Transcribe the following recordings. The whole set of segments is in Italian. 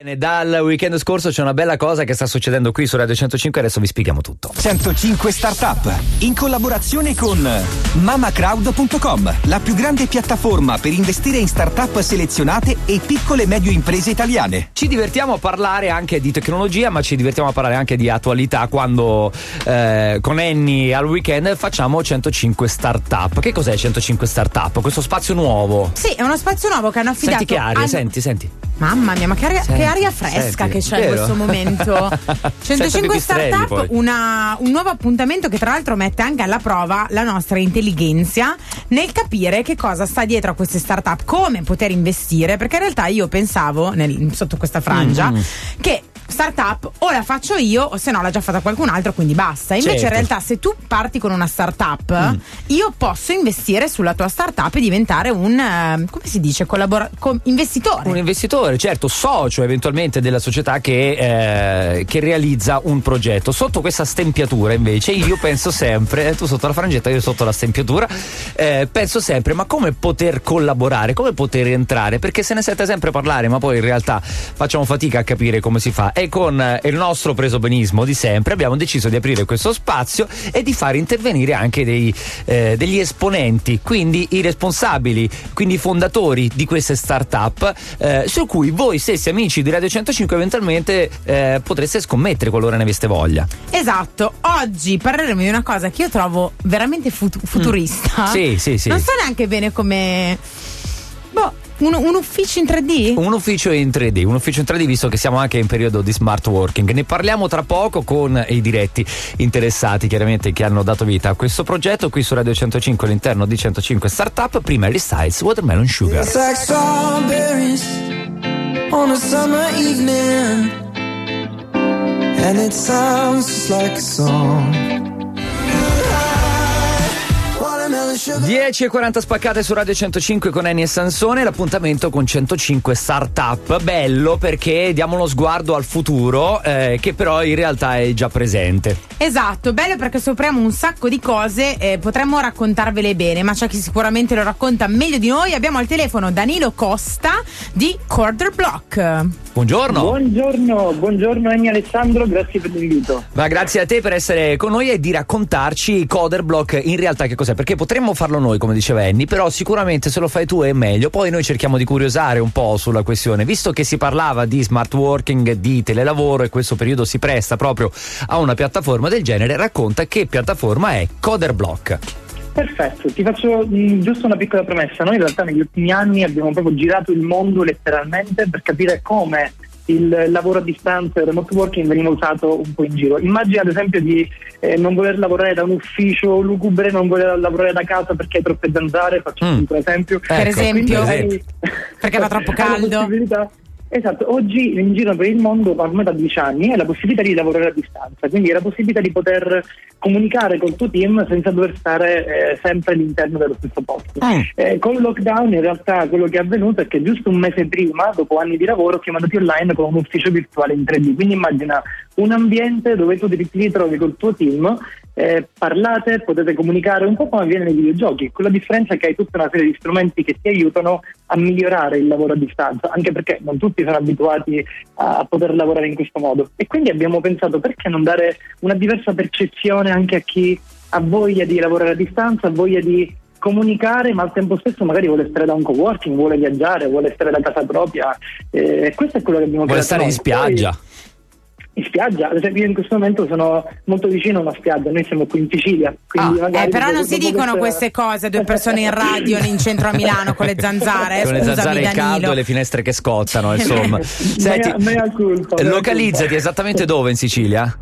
Dal weekend scorso c'è una bella cosa che sta succedendo qui su Radio 105, adesso vi spieghiamo tutto. 105 Startup, in collaborazione con mamacrowd.com, la più grande piattaforma per investire in startup selezionate e piccole e medie imprese italiane. Ci divertiamo a parlare anche di tecnologia, ma ci divertiamo a parlare anche di attualità quando eh, con Annie al weekend facciamo 105 Startup. Che cos'è 105 Startup? Questo spazio nuovo? Sì, è uno spazio nuovo che hanno affidato. Senti che aria, hanno... senti, senti. Mamma mia, ma che aria, che aria fresca senti, che c'è in vero? questo momento. 105 pipistrelli, Startup, una- un nuovo appuntamento che tra l'altro mette anche alla prova la nostra intelligenza nel capire che cosa sta dietro a queste startup, come poter investire, perché in realtà io pensavo nel- sotto questa frangia Mm. che startup o la faccio io o se no l'ha già fatta qualcun altro quindi basta invece Certo. Mm. in realtà se tu parti con una startup io posso investire sulla tua startup e diventare un eh, come si dice collabora- investitore Un investitore, certo, socio eventualmente della società che, eh, che realizza un progetto. Sotto questa stempiatura invece io penso sempre, eh, tu sotto la frangetta, io sotto la stempiatura, eh, penso sempre ma come poter collaborare, come poter entrare, perché se ne sente sempre parlare ma poi in realtà facciamo fatica a capire come si fa e con eh, il nostro presobenismo di sempre abbiamo deciso di aprire questo spazio e di far intervenire anche dei, eh, degli esponenti, quindi i responsabili, quindi i fondatori di queste start-up eh, su cui voi stessi amici di Radio 105 eventualmente eh, potreste scommettere qualora ne aveste voglia. esatto oggi parleremo di una cosa che io trovo veramente futu- futurista Mm. Sì, sì, sì. non so neanche bene come boh un, un ufficio in 3D Un ufficio in 3D, un ufficio in 3D visto che siamo anche in periodo di smart working. Ne parliamo tra poco con i diretti interessati chiaramente che hanno dato vita a questo progetto qui su Radio 105 all'interno di 105 Startup. Prima Harry Styles, Watermelon Sugar. It's like on a summer evening, and it sounds just like a song. Watermelon sugar. 10 e 40 spaccate su Radio 105 con Eni e Sansone, l'appuntamento con 105 Startup. Bello perché diamo uno sguardo al futuro eh, che però in realtà è già presente. Esatto, bello perché scopriamo un sacco di cose, eh, potremmo raccontarvele bene, ma c'è chi sicuramente lo racconta meglio di noi. Abbiamo al telefono Danilo Costa di Quarter Block. Buongiorno. Buongiorno, buongiorno Eni Alessandro, grazie per l'invito. Ma grazie a te per essere con noi e di raccontarci Coder Block in realtà che cos'è, perché potremmo farlo noi come diceva Annie, però sicuramente se lo fai tu è meglio, poi noi cerchiamo di curiosare un po' sulla questione, visto che si parlava di smart working, di telelavoro e questo periodo si presta proprio a una piattaforma del genere, racconta che piattaforma è Coder Block. Perfetto, ti faccio mh, giusto una piccola premessa. Noi in realtà negli ultimi anni abbiamo proprio girato il mondo letteralmente per capire come il lavoro a distanza e il remote working veniva usato un po' in giro. Immagina ad esempio di eh, non voler lavorare da un ufficio lugubre, non voler lavorare da casa perché hai troppe zanzare, faccio Mm. un esempio. Per Ecco, esempio? per hai- Perché fa troppo caldo? Esatto, oggi in giro per il mondo, ormai da 10 anni, è la possibilità di lavorare a distanza, quindi è la possibilità di poter comunicare col tuo team senza dover stare eh, sempre all'interno dello stesso posto. Mm. Eh, con il lockdown in realtà quello che è avvenuto è che giusto un mese prima, dopo anni di lavoro, siamo andati online con un ufficio virtuale in 3D, quindi immagina un ambiente dove tu ti ritrovi col tuo team, eh, parlate, potete comunicare un po' come avviene nei videogiochi, con la differenza che hai tutta una serie di strumenti che ti aiutano a migliorare il lavoro a distanza, anche perché non tutti sono abituati a poter lavorare in questo modo. E quindi abbiamo pensato perché non dare una diversa percezione anche a chi ha voglia di lavorare a distanza, ha voglia di comunicare, ma al tempo stesso magari vuole stare da un coworking, vuole viaggiare, vuole stare da casa propria. Eh, questo è quello che abbiamo Vuole creato stare in spiaggia. Poi- in spiaggia, ad esempio io in questo momento sono molto vicino a una spiaggia, noi siamo qui in Sicilia. Quindi magari Eh, però non si dicono queste cose, due persone in radio in centro a Milano con le zanzare. eh, Con le zanzare in caldo e le finestre che scottano, insomma. Senti, Mea- mea culpa, mea localizzati culpa. esattamente dove in Sicilia?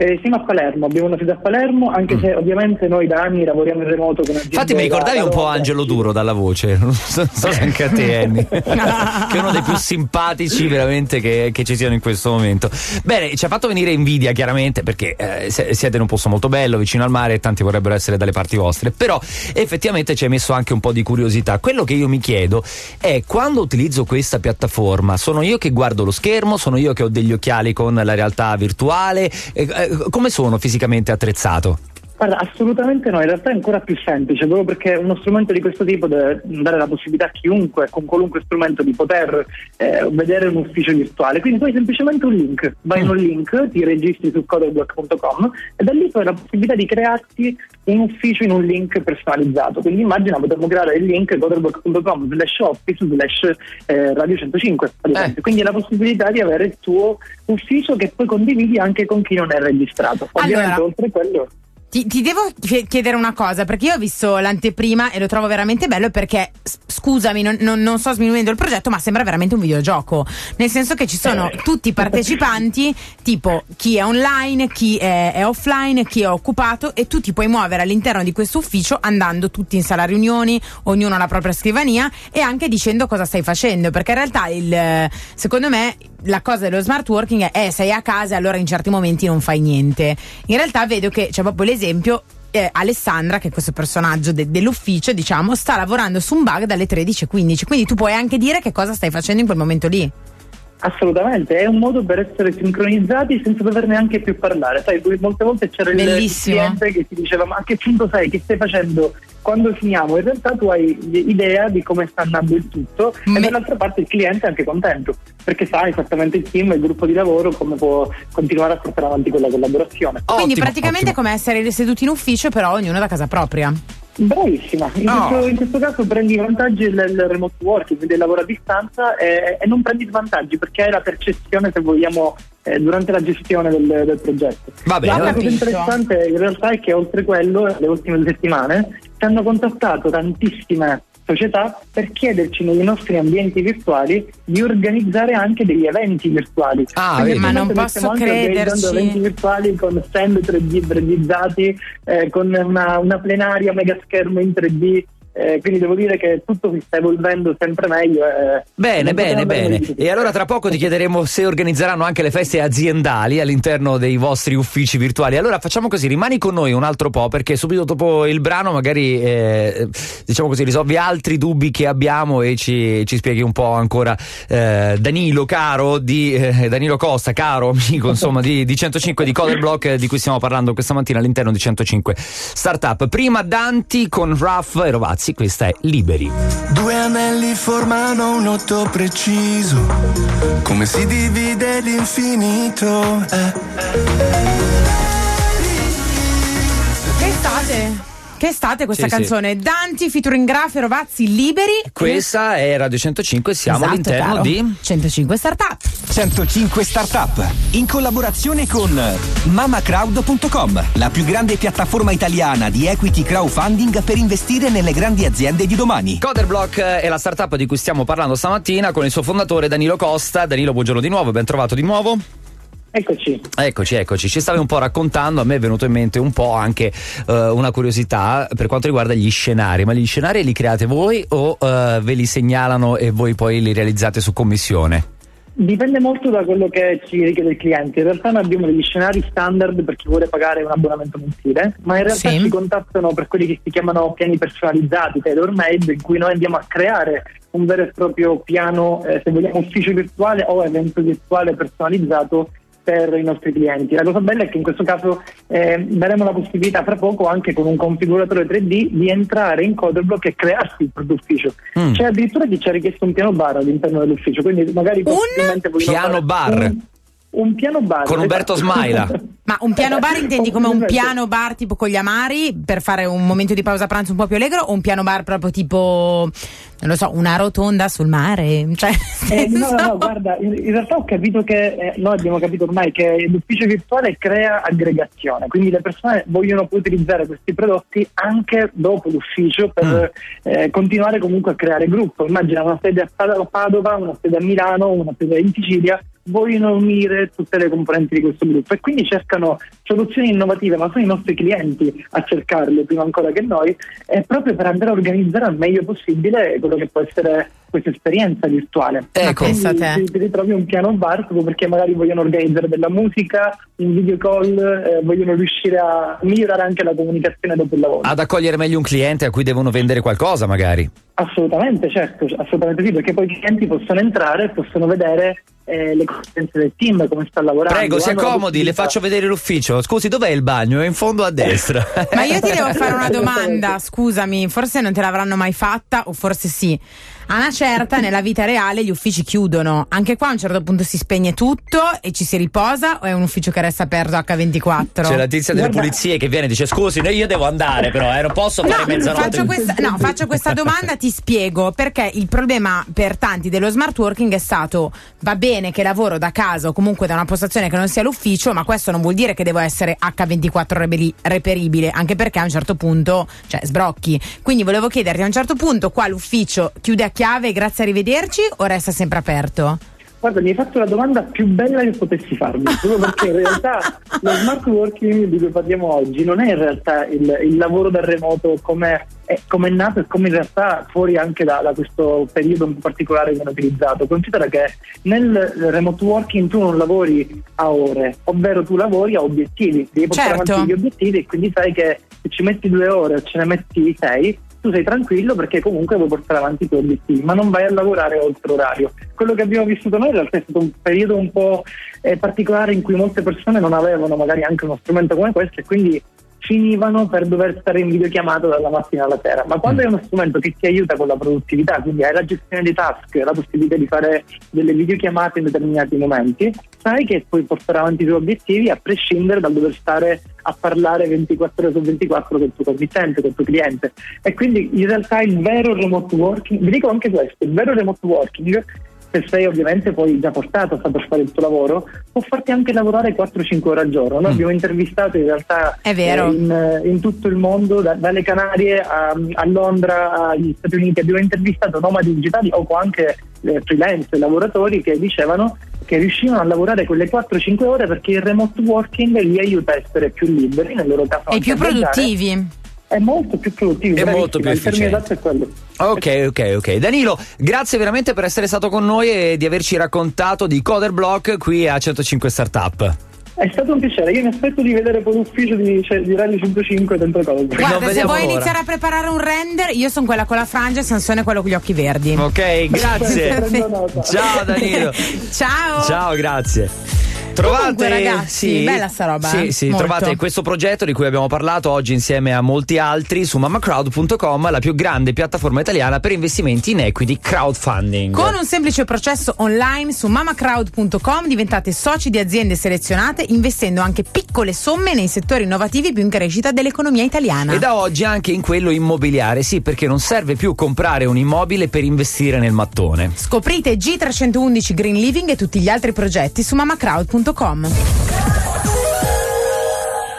Eh, siamo a Palermo, abbiamo una sede a Palermo, anche se ovviamente noi da anni lavoriamo in remoto con aziende Mm. Infatti mi ricordavi da- un po'. Angelo Duro dalla voce, non so, so se anche a te Annie, che è uno dei più simpatici veramente che, che ci siano in questo momento. Bene, ci ha fatto venire invidia chiaramente perché eh, siete in un posto molto bello, vicino al mare e tanti vorrebbero essere dalle parti vostre, però effettivamente ci hai messo anche un po' di curiosità. Quello che io mi chiedo è quando utilizzo questa piattaforma, sono io che guardo lo schermo, sono io che ho degli occhiali con la realtà virtuale, Eh, eh, come sono fisicamente attrezzato? Guarda, assolutamente no, in realtà è ancora più semplice, proprio perché uno strumento di questo tipo deve dare la possibilità a chiunque, con qualunque strumento, di poter eh, vedere un ufficio virtuale. Quindi tu hai semplicemente un link, vai in un link, ti registri su codeblock.com e da lì poi hai la possibilità di crearti un ufficio in un link personalizzato. Quindi immagina potremmo creare il link codeblock.com slash office slash eh, radio 105 ad esempio. Eh. Quindi hai la possibilità di avere il tuo ufficio che poi condividi anche con chi non è registrato. Ovviamente Allora- oltre a quello Ti, ti devo chie- chiedere una cosa, perché io ho visto l'anteprima e lo trovo veramente bello perché, scusami, non, non- non sto sminuendo il progetto, ma sembra veramente un videogioco. Nel senso che ci sono tutti i partecipanti, tipo chi è online, chi è, è offline, chi è occupato e tu ti puoi muovere all'interno di questo ufficio andando tutti in sala riunioni, ognuno alla propria scrivania e anche dicendo cosa stai facendo, perché in realtà il, eh, secondo me la cosa dello smart working è eh, sei a casa e allora in certi momenti non fai niente. In realtà vedo che c'è proprio l'esempio. eh, Alessandra, che è questo personaggio de- dell'ufficio, diciamo, sta lavorando su un bug dalle 13.15. Quindi tu puoi anche dire che cosa stai facendo in quel momento lì. Assolutamente, è un modo per essere sincronizzati senza dover neanche più parlare. Sai, molte volte c'era il Bellissimo. cliente che ti diceva ma a che punto sei, che stai facendo, quando finiamo? In realtà tu hai idea di come sta andando il tutto Me- e dall'altra parte il cliente è anche contento perché sa esattamente il team, il gruppo di lavoro, come può continuare a portare avanti quella collaborazione. Quindi Ottimo, praticamente è come essere seduti in ufficio, però ognuno da casa propria. Bravissima, in, No. questo, in questo caso prendi i vantaggi del, del remote working, del lavoro a distanza e, e non prendi svantaggi perché è la percezione, se vogliamo, eh, durante la gestione del, del progetto. Va bene, L'altra va cosa interessante in realtà è che oltre quello, le ultime settimane, ci hanno contattato tantissime società per chiederci nei nostri ambienti virtuali di organizzare anche degli eventi virtuali. Ah, Quindi vedi. Ma non posso crederci. eventi virtuali con stand 3D brevizzati, eh, con una, una plenaria mega schermo in 3D. Eh, quindi devo dire che tutto si sta evolvendo sempre meglio. eh, Bene, bene, bene. E allora tra poco ti chiederemo se organizzeranno anche le feste aziendali all'interno dei vostri uffici virtuali. Allora facciamo così, rimani con noi un altro po' perché subito dopo il brano magari eh, diciamo così risolvi altri dubbi che abbiamo e ci, ci spieghi un po' ancora eh, Danilo caro di eh, Danilo Costa, caro amico insomma di, di 105 di Coder Block di cui stiamo parlando questa mattina all'interno di 105 Startup. Prima Danti con Raff e Rovazzi, questa è Liberi. Due anelli formano un otto preciso. Come si divide l'infinito? Eh. Che estate? Che estate questa Sì, sì. canzone? Danti, featuring Graffi, Rovazzi, liberi. Questa è Radio 105, siamo Esatto, all'interno caro. di 105 Startup. 105 Startup in collaborazione con mamacrowd.com, la più grande piattaforma italiana di equity crowdfunding per investire nelle grandi aziende di domani. Coderblock è la startup di cui stiamo parlando stamattina con il suo fondatore Danilo Costa. Danilo, buongiorno di nuovo, ben trovato di nuovo. Eccoci. Eccoci, eccoci, ci stavi un po' raccontando, a me è venuto in mente un po' anche eh, una curiosità per quanto riguarda gli scenari, ma gli scenari li create voi o eh, ve li segnalano e voi poi li realizzate su commissione? Dipende molto da quello che ci richiede il cliente. In realtà noi abbiamo degli scenari standard per chi vuole pagare un abbonamento mensile, ma in realtà Sì. ci contattano per quelli che si chiamano piani personalizzati, tailor made, in cui noi andiamo a creare un vero e proprio piano, eh, se vogliamo, ufficio virtuale o evento virtuale personalizzato per i nostri clienti. La cosa bella è che in questo caso eh, daremo la possibilità fra poco anche con un configuratore 3D di entrare in Coderblock e crearsi il proprio ufficio. Mm. C'è addirittura chi ci ha richiesto un piano bar all'interno dell'ufficio, quindi magari Un piano bar? Un, un piano bar Con Umberto esatto. Smaila. Ma un piano bar intendi come un piano bar tipo con gli amari per fare un momento di pausa pranzo un po' più allegro o un piano bar proprio tipo, non lo so, una rotonda sul mare? Cioè, Eh, no, no, no, guarda, in, in realtà ho capito che eh, noi abbiamo capito ormai che l'ufficio virtuale crea aggregazione, quindi le persone vogliono poi utilizzare questi prodotti anche dopo l'ufficio per eh, continuare comunque a creare gruppo. Immagina una sede a Padova, una sede a Milano, una sede in Sicilia, vogliono unire tutte le componenti di questo gruppo e quindi cercano soluzioni innovative, ma sono i nostri clienti a cercarle prima ancora che noi, eh, proprio per andare a organizzare al meglio possibile quello che può essere questa esperienza virtuale. Ecco. Te. ti, ritrovi un piano bar proprio perché magari vogliono organizzare della musica, un video call, eh, vogliono riuscire a migliorare anche la comunicazione dopo il lavoro. Ad accogliere meglio un cliente a cui devono vendere qualcosa, magari. Assolutamente, certo, assolutamente sì, perché poi i clienti possono entrare e possono vedere eh, le competenze del team, come sta lavorando. Prego, si accomodi, le faccio vedere l'ufficio. Scusi, dov'è il bagno? È in fondo a destra. Ma io ti devo fare una domanda, scusami, forse non te l'avranno mai fatta o forse sì. A una certa nella vita reale gli uffici chiudono, anche qua a un certo punto si spegne tutto e ci si riposa o è un ufficio che resta aperto H24? C'è la tizia delle Guarda- pulizie che viene e dice: Scusi, no, io devo andare, però, eh, non posso fare No mezzanotte. faccio, questa, no, faccio questa domanda, ti spiego perché il problema per tanti dello smart working è stato va bene che lavoro da casa o comunque da una postazione che non sia l'ufficio, ma questo non vuol dire che devo essere H24 rebeli- reperibile, anche perché a un certo punto, cioè sbrocchi. Quindi volevo chiederti a un certo punto qua l'ufficio chiude a chiave, grazie arrivederci o resta sempre aperto? Guarda, mi hai fatto la domanda più bella che potessi farmi, proprio perché in realtà lo smart working di cui parliamo oggi non è in realtà il, il lavoro da remoto come è, come è nato e come in realtà fuori anche da, da questo periodo un po' particolare viene utilizzato. Considera che nel remote working tu non lavori a ore, ovvero tu lavori a obiettivi, devi portare Certo. avanti gli obiettivi e quindi sai che se ci metti due ore o ce ne metti sei, tu sei tranquillo perché comunque vuoi portare avanti i tuoi obiettivi, ma non vai a lavorare oltre orario. Quello che abbiamo vissuto noi in realtà è stato un periodo un po' eh, particolare in cui molte persone non avevano magari anche uno strumento come questo e quindi finivano per dover stare in videochiamata dalla mattina alla sera. Ma quando hai uno strumento che ti aiuta con la produttività, quindi hai la gestione dei task, la possibilità di fare delle videochiamate in determinati momenti, sai che puoi portare avanti i tuoi obiettivi a prescindere dal dover stare a parlare 24 ore su 24 con il tuo committente, con il tuo cliente. E quindi in realtà il vero remote working, vi dico anche questo, il vero remote working se sei ovviamente poi già portato a saper fare il tuo lavoro, può farti anche lavorare 4-5 ore al giorno. Noi abbiamo intervistato in realtà È vero. eh, in, in tutto il mondo, da- dalle Canarie a, a Londra, agli Stati Uniti, abbiamo intervistato nomadi digitali o anche eh, freelance, lavoratori che dicevano che riuscivano a lavorare quelle 4-5 ore perché il remote working li aiuta a essere più liberi nel loro caso. E più produttivi. È molto più produttivo. È molto più efficiente. è quello. Ok, ok, ok. Danilo, grazie veramente per essere stato con noi e di averci raccontato di Coder Block qui a 105 Startup. È stato un piacere, io mi aspetto di vedere poi l'ufficio di, cioè, di Rally 105 dentro cosa. Guarda, se vuoi l'ora. iniziare a preparare un render, io sono quella con la frangia e Sansone è quello con gli occhi verdi. Ok, grazie. Ciao Danilo. Ciao. Ciao, grazie. Trovate, Comunque, ragazzi, bella sta roba, Sì, eh? sì, Molto. trovate questo progetto di cui abbiamo parlato oggi insieme a molti altri su mamacrowd.com, la più grande piattaforma italiana per investimenti in equity crowdfunding. Con un semplice processo online su mamacrowd.com diventate soci di aziende selezionate investendo anche piccole somme nei settori innovativi più in crescita dell'economia italiana. E da oggi anche in quello immobiliare, sì, perché non serve più comprare un immobile per investire nel mattone. Scoprite G311 Green Living e tutti gli altri progetti su www.radioticino.com.